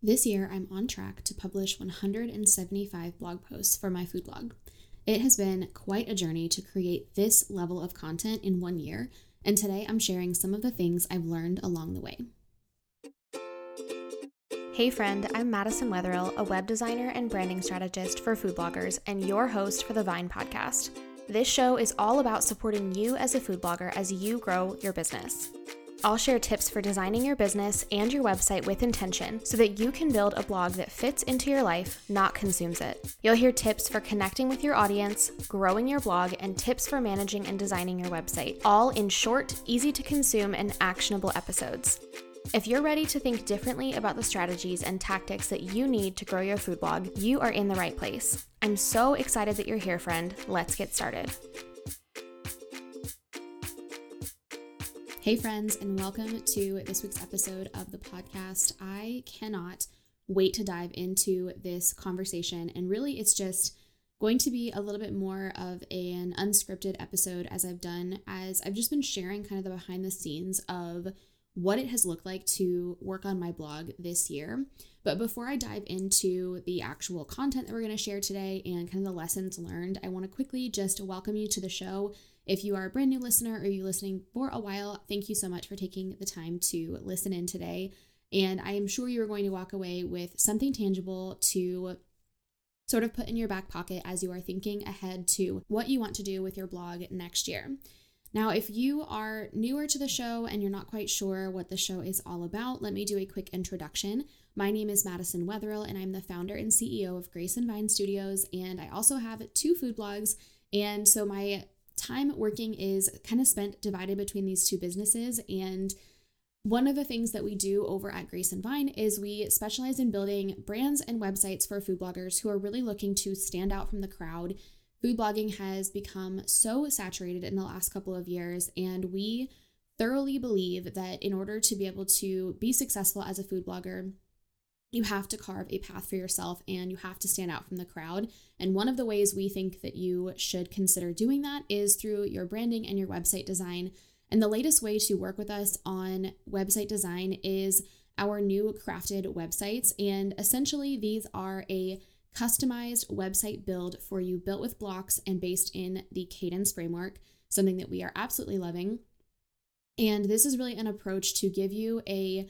This year, I'm on track to publish 175 blog posts for my food blog. It has been quite a journey to create this level of content in one year, and today I'm sharing some of the things I've learned along the way. Hey friend, I'm Madison Wetherill, a web designer and branding strategist for food bloggers, and your host for the Vine podcast. This show is all about supporting you as a food blogger as you grow your business. I'll share tips for designing your business and your website with intention so that you can build a blog that fits into your life, not consumes it. You'll hear tips for connecting with your audience, growing your blog, and tips for managing and designing your website, all in short, easy to consume, and actionable episodes. If you're ready to think differently about the strategies and tactics that you need to grow your food blog, you are in the right place. I'm so excited that you're here, friend. Let's get started. Hey, friends, and welcome to this week's episode of the podcast. I cannot wait to dive into this conversation, and really, it's just going to be a little bit more of an unscripted episode as I've done, as I've just been sharing kind of the behind the scenes of what it has looked like to work on my blog this year. But before I dive into the actual content that we're going to share today and kind of the lessons learned, I want to quickly just welcome you to the show. If you are a brand new listener or you're listening for a while, thank you so much for taking the time to listen in today. And I am sure you are going to walk away with something tangible to sort of put in your back pocket as you are thinking ahead to what you want to do with your blog next year. Now, if you are newer to the show and you're not quite sure what the show is all about, let me do a quick introduction. My name is Madison Wetherill, and I'm the founder and CEO of Grace and Vine Studios. And I also have two food blogs. And so my time working is kind of spent divided between these two businesses. And one of the things that we do over at Grace and Vine is we specialize in building brands and websites for food bloggers who are really looking to stand out from the crowd food blogging has become so saturated in the last couple of years, and we thoroughly believe that in order to be able to be successful as a food blogger, you have to carve a path for yourself and you have to stand out from the crowd. And one of the ways we think that you should consider doing that is through your branding and your website design. And the latest way to work with us on website design is our new crafted websites. And essentially, these are a customized website build for you, built with blocks and based in the Kadence framework, something that we are absolutely loving. And this is really an approach to give you a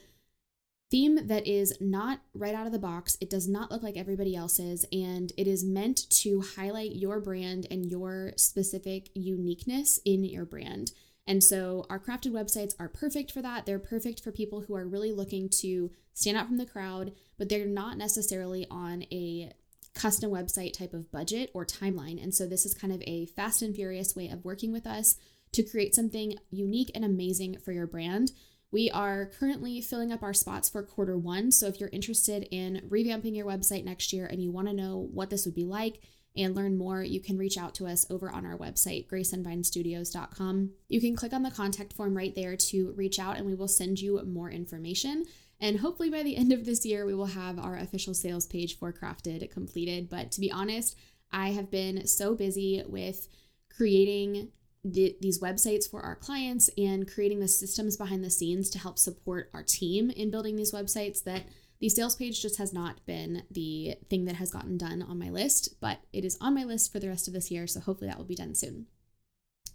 theme that is not right out of the box. It does not look like everybody else's, and it is meant to highlight your brand and your specific uniqueness in your brand. And so our crafted websites are perfect for that. They're perfect for people who are really looking to stand out from the crowd, but they're not necessarily on a custom website type of budget or timeline. And so this is kind of a fast and furious way of working with us to create something unique and amazing for your brand. We are currently filling up our spots for quarter one. So if you're interested in revamping your website next year and you want to know what this would be like and learn more, you can reach out to us over on our website, graceandvinestudios.com. You can click on the contact form right there to reach out and we will send you more information. And hopefully by the end of this year, we will have our official sales page for Crafted completed. But to be honest, I have been so busy with creating the, these websites for our clients and creating the systems behind the scenes to help support our team in building these websites that the sales page just has not been the thing that has gotten done on my list, but it is on my list for the rest of this year. So hopefully that will be done soon.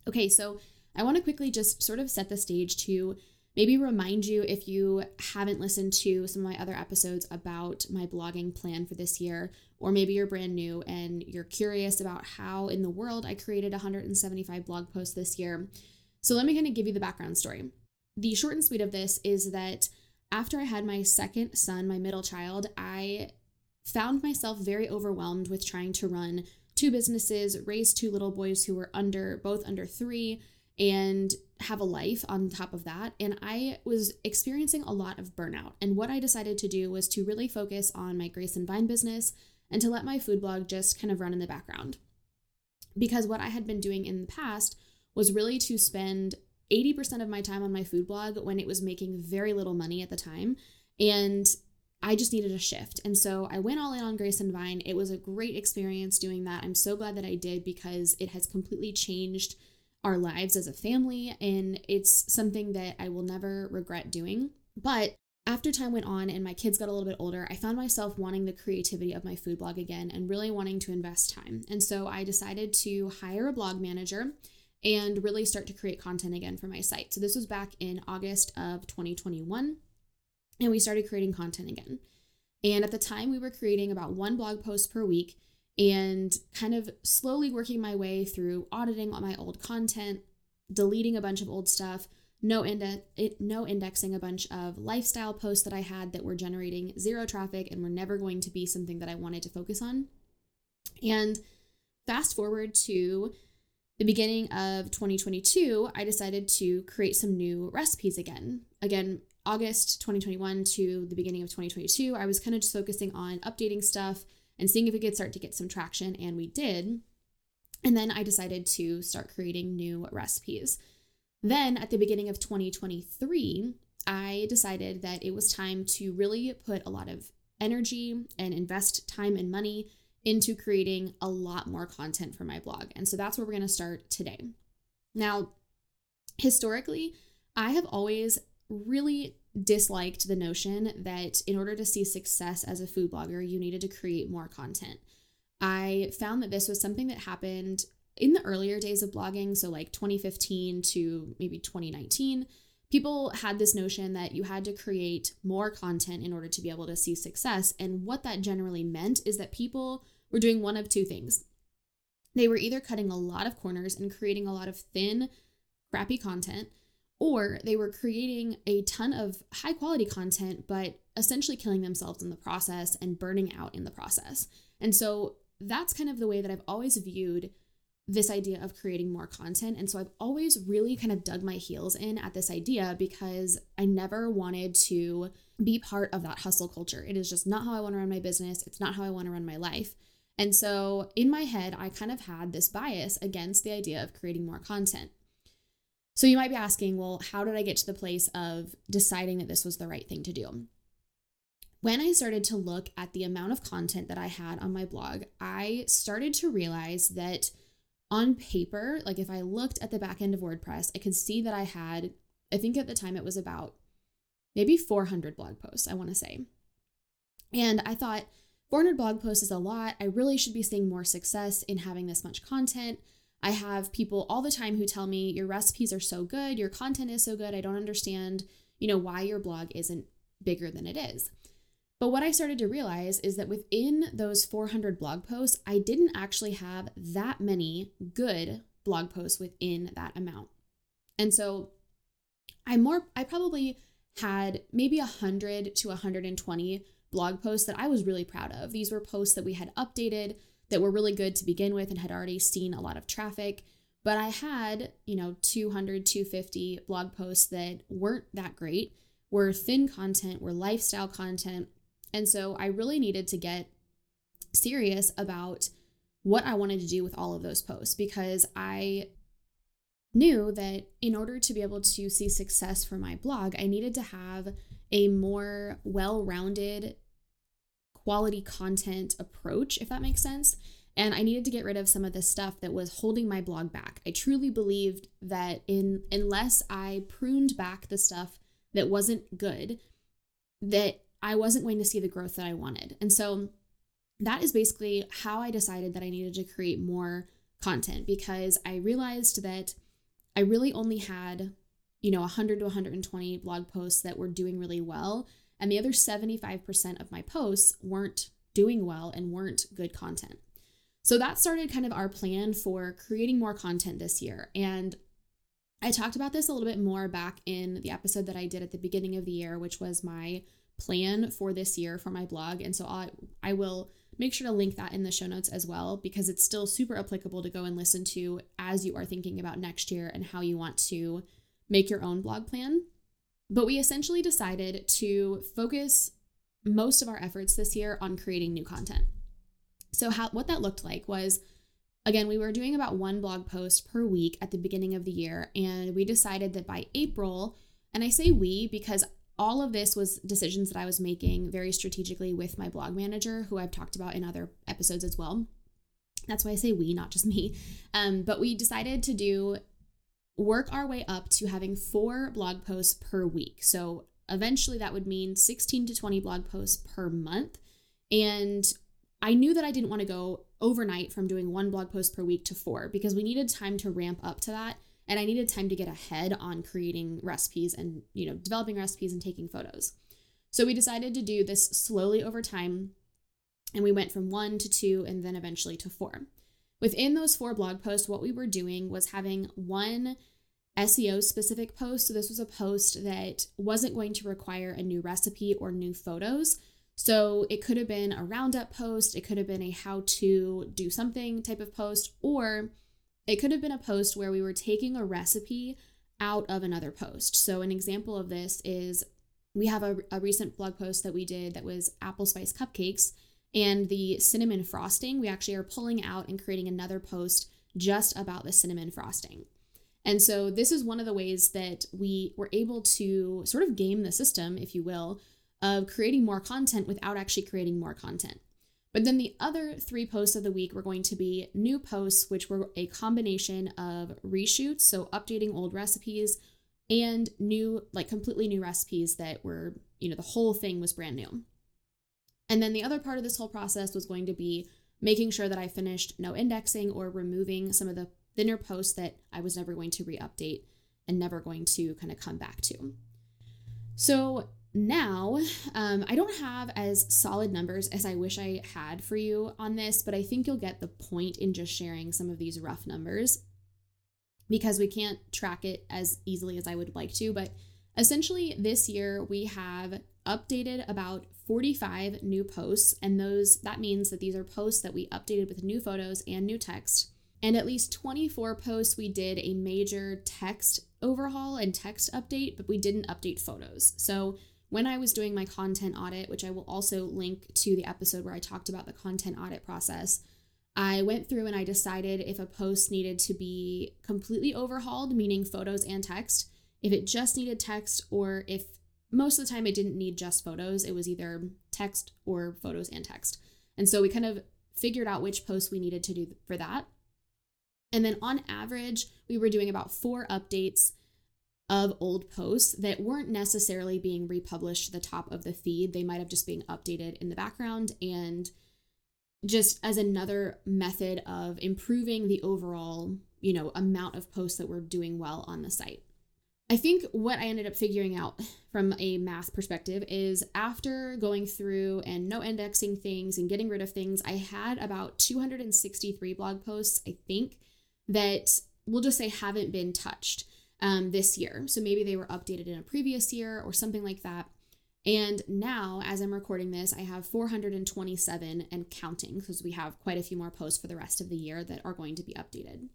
Okay, so I want to quickly just sort of set the stage to maybe remind you if you haven't listened to some of my other episodes about my blogging plan for this year, or maybe you're brand new and you're curious about how in the world I created 175 blog posts this year. So let me kind of give you the background story. The short and sweet of this is that after I had my second son, my middle child, I found myself very overwhelmed with trying to run two businesses, raise two little boys who were under both under 3 and have a life on top of that. And I was experiencing a lot of burnout. And what I decided to do was to really focus on my Grace and Vine business and to let my food blog just kind of run in the background. Because what I had been doing in the past was really to spend 80% of my time on my food blog when it was making very little money at the time. And I just needed a shift. And so I went all in on Grace and Vine. It was a great experience doing that. I'm so glad that I did because it has completely changed our lives as a family. And it's something that I will never regret doing. But after time went on and my kids got a little bit older, I found myself wanting the creativity of my food blog again and really wanting to invest time. And so I decided to hire a blog manager and really start to create content again for my site. So this was back in August of 2021, and we started creating content again. And at the time, we were creating about one blog post per week and kind of slowly working my way through auditing all my old content, deleting a bunch of old stuff, no, index, no indexing a bunch of lifestyle posts that I had that were generating zero traffic and were never going to be something that I wanted to focus on. And fast forward to the beginning of 2022, I decided to create some new recipes again. Again, August 2021 to the beginning of 2022, I was kind of just focusing on updating stuff and seeing if we could start to get some traction, and we did. And then I decided to start creating new recipes. Then at the beginning of 2023, I decided that it was time to really put a lot of energy and invest time and money into creating a lot more content for my blog. And so that's where we're going to start today. Now, historically, I have always really disliked the notion that in order to see success as a food blogger, you needed to create more content. I found that this was something that happened in the earlier days of blogging, so like 2015 to maybe 2019. People had this notion that you had to create more content in order to be able to see success. And what that generally meant is that people were doing one of two things. They were either cutting a lot of corners and creating a lot of thin, crappy content, or they were creating a ton of high quality content, but essentially killing themselves in the process and burning out in the process. And so that's kind of the way that I've always viewed this idea of creating more content. And so I've always really kind of dug my heels in at this idea because I never wanted to be part of that hustle culture. It is just not how I want to run my business, it's not how I want to run my life. And so in my head, I kind of had this bias against the idea of creating more content. So you might be asking, well, how did I get to the place of deciding that this was the right thing to do? When I started to look at the amount of content that I had on my blog, I started to realize that on paper, like if I looked at the back end of WordPress, I could see that I had, I think at the time it was about maybe 400 blog posts, I want to say. And I thought, 400 blog posts is a lot. I really should be seeing more success in having this much content. I have people all the time who tell me your recipes are so good, your content is so good. I don't understand, you know, why your blog isn't bigger than it is. But what I started to realize is that within those 400 blog posts, I didn't actually have that many good blog posts within that amount. And so I more I probably had maybe 100 to 120 blog posts that I was really proud of. These were posts that we had updated that were really good to begin with and had already seen a lot of traffic. But I had, you know, 200, 250 blog posts that weren't that great, were thin content, were lifestyle content. And so I really needed to get serious about what I wanted to do with all of those posts because I knew that in order to be able to see success for my blog, I needed to have a more well rounded quality content approach, if that makes sense. And I needed to get rid of some of the stuff that was holding my blog back. I truly believed that in unless I pruned back the stuff that wasn't good, that I wasn't going to see the growth that I wanted. And so that is basically how I decided that I needed to create more content because I realized that I really only had, you know, 100 to 120 blog posts that were doing really well and the other 75% of my posts weren't doing well and weren't good content. So that started kind of our plan for creating more content this year. And I talked about this a little bit more back in the episode that I did at the beginning of the year, which was my plan for this year for my blog. And so I, I will make sure to link that in the show notes as well, because it's still super applicable to go and listen to as you are thinking about next year and how you want to make your own blog plan. But we essentially decided to focus most of our efforts this year on creating new content. So how what that looked like was again, we were doing about one blog post per week at the beginning of the year and we decided that by April, and I say we because all of this was decisions that I was making very strategically with my blog manager, who I've talked about in other episodes as well. That's why I say we, not just me. Um, but we decided to do work our way up to having four blog posts per week. So eventually that would mean 16 to 20 blog posts per month. And I knew that I didn't want to go overnight from doing one blog post per week to four because we needed time to ramp up to that. And I needed time to get ahead on creating recipes and, you know, developing recipes and taking photos. So we decided to do this slowly over time. And we went from one to two and then eventually to four. Within those four blog posts, what we were doing was having one SEO specific post. So this was a post that wasn't going to require a new recipe or new photos. So it could have been a roundup post, it could have been a how to do something type of post, or it could have been a post where we were taking a recipe out of another post. So an example of this is we have a, a recent blog post that we did that was apple spice cupcakes and the cinnamon frosting. We actually are pulling out and creating another post just about the cinnamon frosting. And so this is one of the ways that we were able to sort of game the system, if you will, of creating more content without actually creating more content. But then the other three posts of the week were going to be new posts, which were a combination of reshoots, so updating old recipes, and new, like completely new recipes that were, you know, the whole thing was brand new. And then the other part of this whole process was going to be making sure that I finished no indexing or removing some of the thinner posts that I was never going to re update and never going to kind of come back to. So now, um, I don't have as solid numbers as I wish I had for you on this, but I think you'll get the point in just sharing some of these rough numbers because we can't track it as easily as I would like to. But essentially, this year we have updated about 45 new posts, and those that means that these are posts that we updated with new photos and new text. And at least 24 posts, we did a major text overhaul and text update, but we didn't update photos. So when I was doing my content audit, which I will also link to the episode where I talked about the content audit process, I went through and I decided if a post needed to be completely overhauled, meaning photos and text, if it just needed text, or if most of the time it didn't need just photos, it was either text or photos and text. And so we kind of figured out which posts we needed to do for that. And then on average, we were doing about four updates of old posts that weren't necessarily being republished to the top of the feed. They might have just been updated in the background and just as another method of improving the overall, you know, amount of posts that we're doing well on the site. I think what I ended up figuring out from a math perspective is after going through and no indexing things and getting rid of things, I had about 263 blog posts, I think, that we'll just say haven't been touched um, this year. So maybe they were updated in a previous year or something like that. And now, as I'm recording this, I have 427 and counting because we have quite a few more posts for the rest of the year that are going to be updated.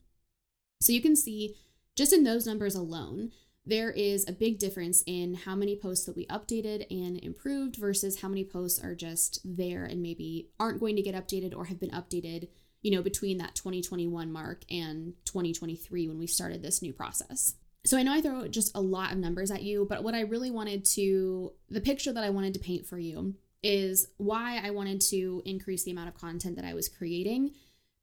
So you can see just in those numbers alone, there is a big difference in how many posts that we updated and improved versus how many posts are just there and maybe aren't going to get updated or have been updated you know, between that 2021 mark and 2023 when we started this new process. So I know I throw just a lot of numbers at you, but what I really wanted to, the picture that I wanted to paint for you is why I wanted to increase the amount of content that I was creating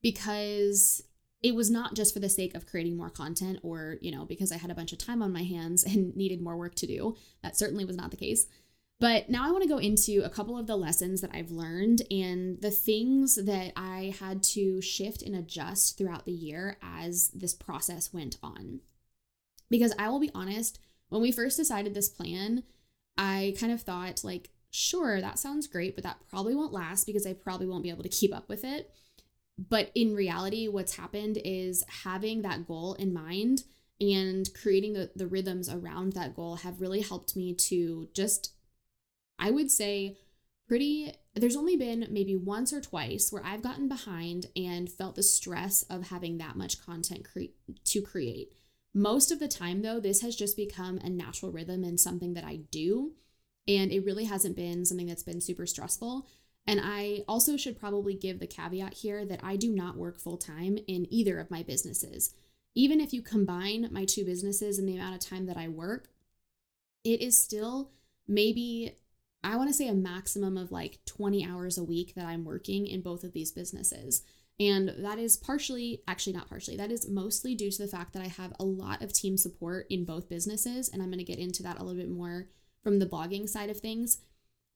because it was not just for the sake of creating more content or, you know, because I had a bunch of time on my hands and needed more work to do. That certainly was not the case. But now I want to go into a couple of the lessons that I've learned and the things that I had to shift and adjust throughout the year as this process went on. Because I will be honest, when we first decided this plan, I kind of thought, like, sure, that sounds great, but that probably won't last because I probably won't be able to keep up with it. But in reality, what's happened is having that goal in mind and creating the, the rhythms around that goal have really helped me to just I would say pretty there's only been maybe once or twice where I've gotten behind and felt the stress of having that much content cre- to create. Most of the time though, this has just become a natural rhythm and something that I do and it really hasn't been something that's been super stressful. And I also should probably give the caveat here that I do not work full time in either of my businesses. Even if you combine my two businesses and the amount of time that I work, it is still maybe I want to say a maximum of like 20 hours a week that I'm working in both of these businesses. And that is partially, actually, not partially, that is mostly due to the fact that I have a lot of team support in both businesses. And I'm going to get into that a little bit more from the blogging side of things.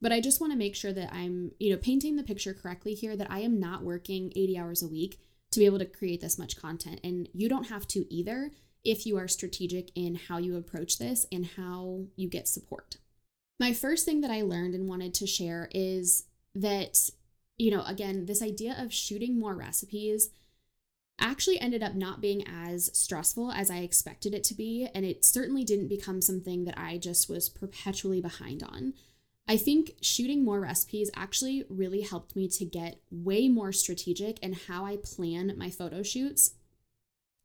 But I just want to make sure that I'm, you know, painting the picture correctly here that I am not working 80 hours a week to be able to create this much content. And you don't have to either if you are strategic in how you approach this and how you get support. My first thing that I learned and wanted to share is that, you know, again, this idea of shooting more recipes actually ended up not being as stressful as I expected it to be. And it certainly didn't become something that I just was perpetually behind on. I think shooting more recipes actually really helped me to get way more strategic in how I plan my photo shoots.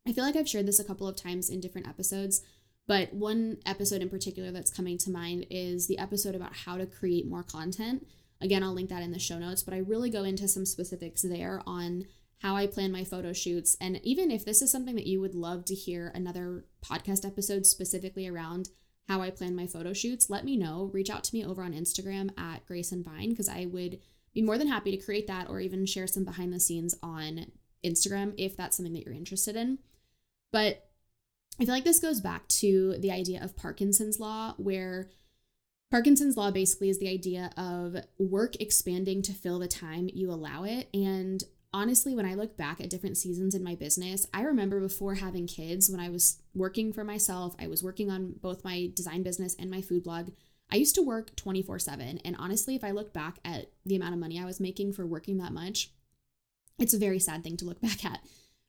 I feel like I've shared this a couple of times in different episodes, but one episode in particular that's coming to mind is the episode about how to create more content. Again, I'll link that in the show notes, but I really go into some specifics there on how I plan my photo shoots. And even if this is something that you would love to hear another podcast episode specifically around how I plan my photo shoots, let me know. Reach out to me over on Instagram at Grace and Vine because I would be more than happy to create that or even share some behind the scenes on Instagram if that's something that you're interested in. But I feel like this goes back to the idea of Parkinson's law, where Parkinson's law basically is the idea of work expanding to fill the time you allow it. And honestly, when I look back at different seasons in my business, I remember before having kids, when I was working for myself, I was working on both my design business and my food blog. I used to work 24 7. And honestly, if I look back at the amount of money I was making for working that much, it's a very sad thing to look back at.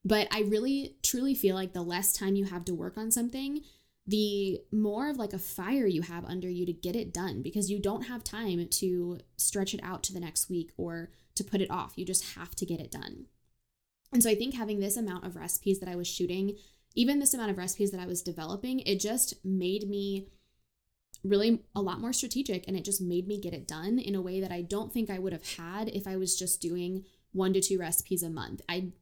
But I really, truly feel like the less time you have to work on something, the more of like a fire you have under you to get it done because you don't have time to stretch it out to the next week or to put it off. You just have to get it done. And so I think having this amount of recipes that I was shooting, even this amount of recipes that I was developing, it just made me really a lot more strategic and it just made me get it done in a way that I don't think I would have had if I was just doing one to two recipes a month. I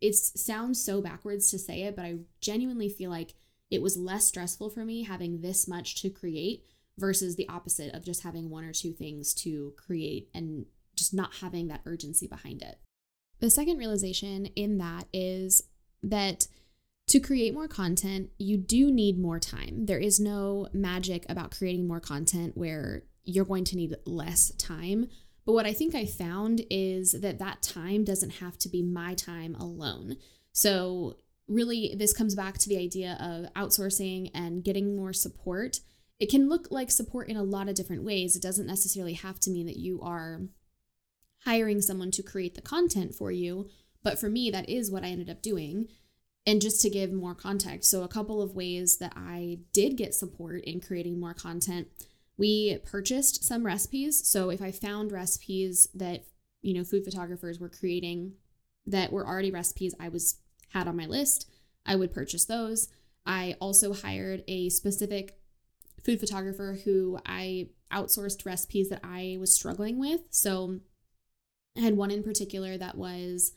it sounds so backwards to say it, but I genuinely feel like it was less stressful for me having this much to create versus the opposite of just having one or two things to create and just not having that urgency behind it. The second realization in that is that to create more content, you do need more time. There is no magic about creating more content where you're going to need less time. But what I think I found is that that time doesn't have to be my time alone. So, really, this comes back to the idea of outsourcing and getting more support. It can look like support in a lot of different ways. It doesn't necessarily have to mean that you are hiring someone to create the content for you. But for me, that is what I ended up doing. And just to give more context, so a couple of ways that I did get support in creating more content, we purchased some recipes. So if I found recipes that, you know, food photographers were creating that were already recipes I was had on my list, I would purchase those. I also hired a specific food photographer who I outsourced recipes that I was struggling with. So I had one in particular that was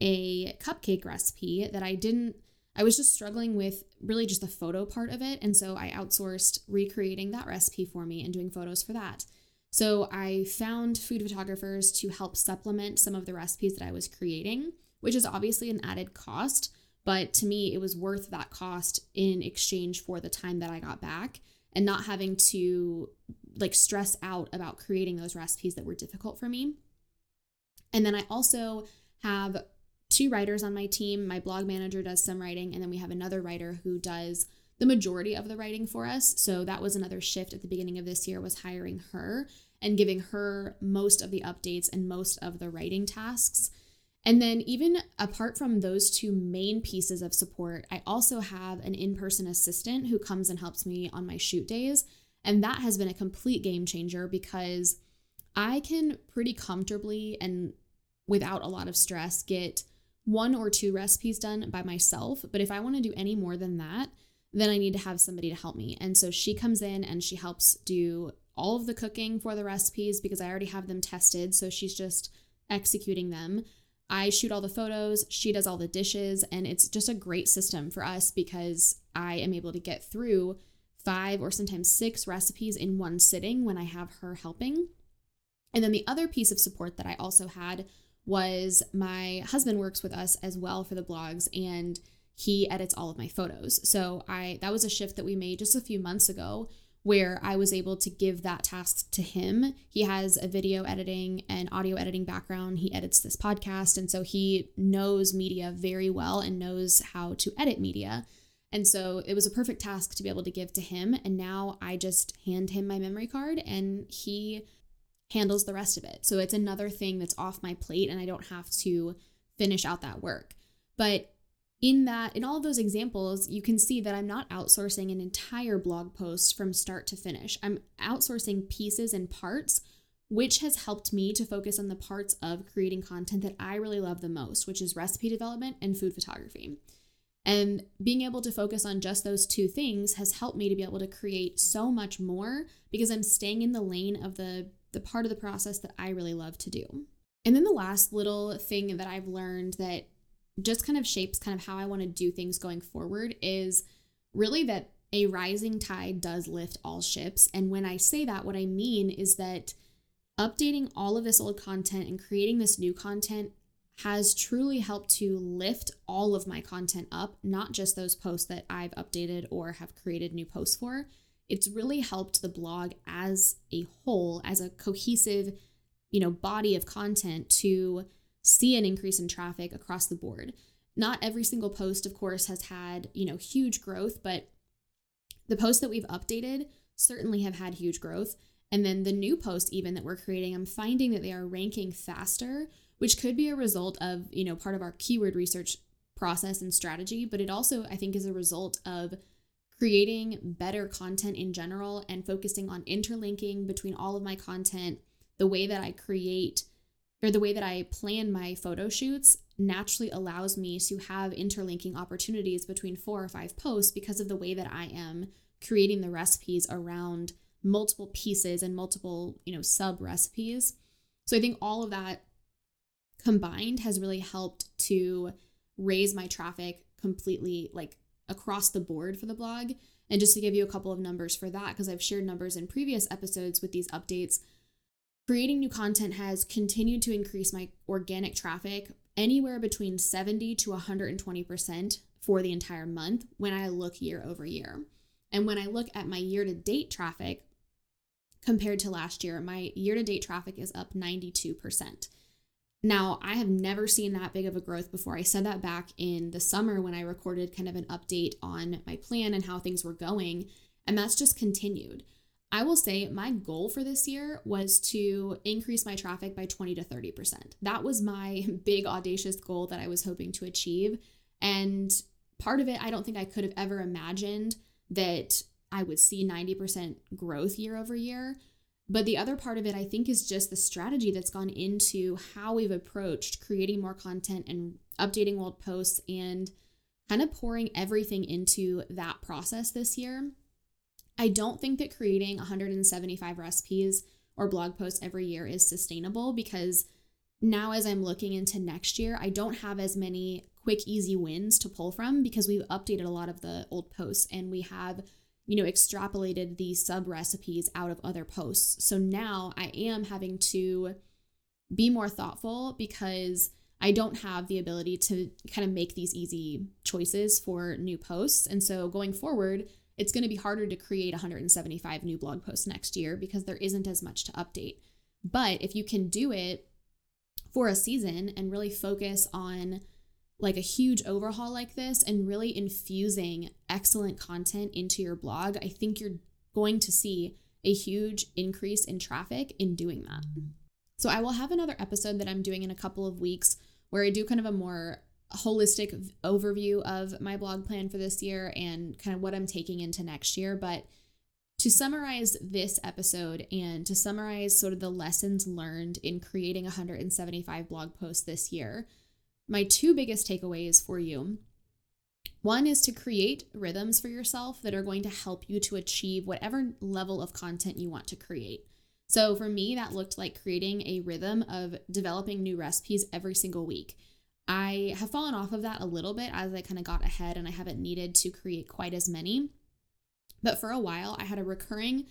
a cupcake recipe that I didn't, I was just struggling with really just the photo part of it. And so I outsourced recreating that recipe for me and doing photos for that. So I found food photographers to help supplement some of the recipes that I was creating, which is obviously an added cost. But to me, it was worth that cost in exchange for the time that I got back and not having to like stress out about creating those recipes that were difficult for me. And then I also have two writers on my team. My blog manager does some writing, and then we have another writer who does the majority of the writing for us. So that was another shift at the beginning of this year was hiring her and giving her most of the updates and most of the writing tasks. And then, even apart from those two main pieces of support, I also have an in person assistant who comes and helps me on my shoot days. And that has been a complete game changer because I can pretty comfortably and without a lot of stress get one or two recipes done by myself. But if I want to do any more than that, then I need to have somebody to help me. And so she comes in and she helps do all of the cooking for the recipes because I already have them tested. So she's just executing them. I shoot all the photos, she does all the dishes, and it's just a great system for us because I am able to get through five or sometimes six recipes in one sitting when I have her helping. And then the other piece of support that I also had was my husband works with us as well for the blogs and he edits all of my photos. So I that was a shift that we made just a few months ago where I was able to give that task to him. He has a video editing and audio editing background. He edits this podcast. And so he knows media very well and knows how to edit media. And so it was a perfect task to be able to give to him. And now I just hand him my memory card and he handles the rest of it. So it's another thing that's off my plate and I don't have to finish out that work. But in that in all of those examples you can see that i'm not outsourcing an entire blog post from start to finish. I'm outsourcing pieces and parts which has helped me to focus on the parts of creating content that i really love the most which is recipe development and food photography. And being able to focus on just those two things has helped me to be able to create so much more because i'm staying in the lane of the the part of the process that i really love to do. And then the last little thing that i've learned that just kind of shapes kind of how I want to do things going forward is really that a rising tide does lift all ships. And when I say that, what I mean is that updating all of this old content and creating this new content has truly helped to lift all of my content up, not just those posts that I've updated or have created new posts for. It's really helped the blog as a whole, as a cohesive, you know, body of content to see an increase in traffic across the board. Not every single post, of course, has had, you know, huge growth, but the posts that we've updated certainly have had huge growth. And then the new posts, even that we're creating, I'm finding that they are ranking faster, which could be a result of, you know, part of our keyword research process and strategy, but it also, I think, is a result of creating better content in general and focusing on interlinking between all of my content, the way that I create or the way that I plan my photo shoots naturally allows me to have interlinking opportunities between four or five posts because of the way that I am creating the recipes around multiple pieces and multiple, you know, sub recipes. So I think all of that combined has really helped to raise my traffic completely like across the board for the blog. And just to give you a couple of numbers for that, because I've shared numbers in previous episodes with these updates, Creating new content has continued to increase my organic traffic anywhere between 70 to 120% for the entire month when I look year over year. And when I look at my year to date traffic compared to last year, my year to date traffic is up 92%. Now, I have never seen that big of a growth before. I said that back in the summer when I recorded kind of an update on my plan and how things were going. And that's just continued. I will say my goal for this year was to increase my traffic by 20 to 30%. That was my big audacious goal that I was hoping to achieve. And part of it, I don't think I could have ever imagined that I would see 90% growth year over year. But the other part of it, I think, is just the strategy that's gone into how we've approached creating more content and updating old posts and kind of pouring everything into that process this year. I don't think that creating 175 recipes or blog posts every year is sustainable because now as I'm looking into next year, I don't have as many quick easy wins to pull from because we've updated a lot of the old posts and we have you know extrapolated the sub recipes out of other posts. So now I am having to be more thoughtful because I don't have the ability to kind of make these easy choices for new posts. And so going forward, it's going to be harder to create 175 new blog posts next year because there isn't as much to update. But if you can do it for a season and really focus on like a huge overhaul like this and really infusing excellent content into your blog, I think you're going to see a huge increase in traffic in doing that. So I will have another episode that I'm doing in a couple of weeks where I do kind of a more holistic overview of my blog plan for this year and kind of what I'm taking into next year. But to summarize this episode and to summarize sort of the lessons learned in creating 175 blog posts this year, my two biggest takeaways for you one is to create rhythms for yourself that are going to help you to achieve whatever level of content you want to create. So for me, that looked like creating a rhythm of developing new recipes every single week. I have fallen off of that a little bit as I kind of got ahead and I haven't needed to create quite as many. But for a while, I had a recurring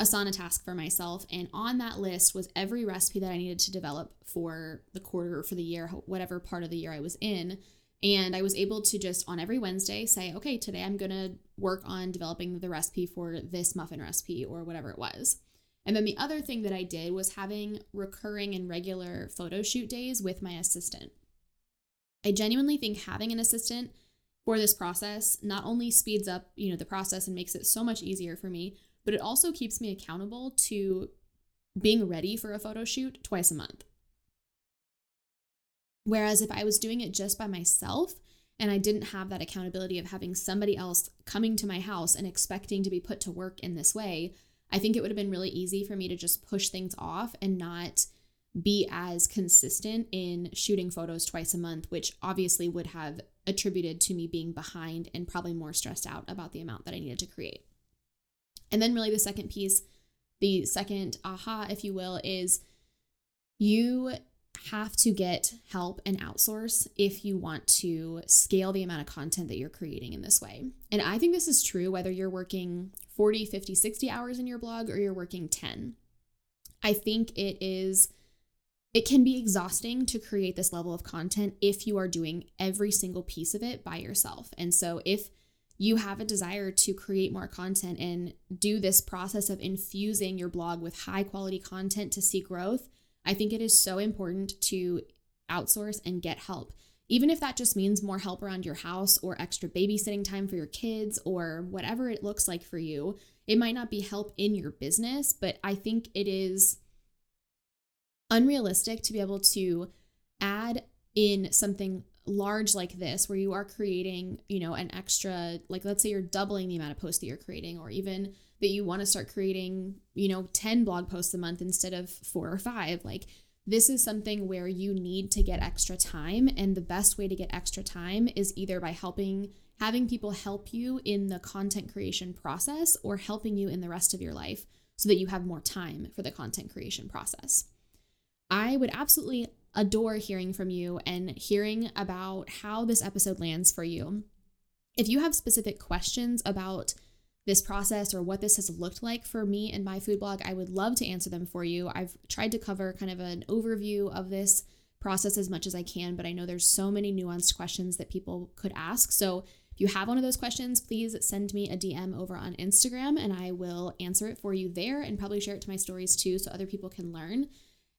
Asana task for myself. And on that list was every recipe that I needed to develop for the quarter or for the year, whatever part of the year I was in. And I was able to just on every Wednesday say, okay, today I'm going to work on developing the recipe for this muffin recipe or whatever it was. And then the other thing that I did was having recurring and regular photo shoot days with my assistant. I genuinely think having an assistant for this process not only speeds up, you know, the process and makes it so much easier for me, but it also keeps me accountable to being ready for a photo shoot twice a month. Whereas if I was doing it just by myself and I didn't have that accountability of having somebody else coming to my house and expecting to be put to work in this way, I think it would have been really easy for me to just push things off and not be as consistent in shooting photos twice a month, which obviously would have attributed to me being behind and probably more stressed out about the amount that I needed to create. And then, really, the second piece, the second aha, if you will, is you have to get help and outsource if you want to scale the amount of content that you're creating in this way. And I think this is true whether you're working 40, 50, 60 hours in your blog or you're working 10. I think it is it can be exhausting to create this level of content if you are doing every single piece of it by yourself. And so if you have a desire to create more content and do this process of infusing your blog with high quality content to see growth, I think it is so important to outsource and get help. Even if that just means more help around your house or extra babysitting time for your kids or whatever it looks like for you, it might not be help in your business, but I think it is unrealistic to be able to add in something large like this where you are creating, you know, an extra like let's say you're doubling the amount of posts that you're creating or even that you want to start creating, you know, 10 blog posts a month instead of 4 or 5. Like this is something where you need to get extra time and the best way to get extra time is either by helping having people help you in the content creation process or helping you in the rest of your life so that you have more time for the content creation process. I would absolutely adore hearing from you and hearing about how this episode lands for you. If you have specific questions about this process or what this has looked like for me and my food blog, I would love to answer them for you. I've tried to cover kind of an overview of this process as much as I can, but I know there's so many nuanced questions that people could ask. So if you have one of those questions, please send me a DM over on Instagram and I will answer it for you there and probably share it to my stories too so other people can learn.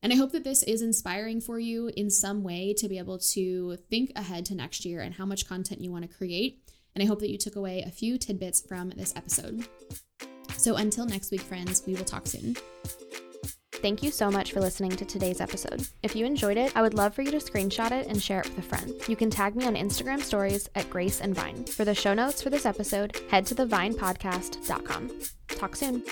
And I hope that this is inspiring for you in some way to be able to think ahead to next year and how much content you want to create. And I hope that you took away a few tidbits from this episode. So until next week, friends, we will talk soon. Thank you so much for listening to today's episode. If you enjoyed it, I would love for you to screenshot it and share it with a friend. You can tag me on Instagram stories at Grace and Vine. For the show notes for this episode, head to thevinepodcast.com. Talk soon.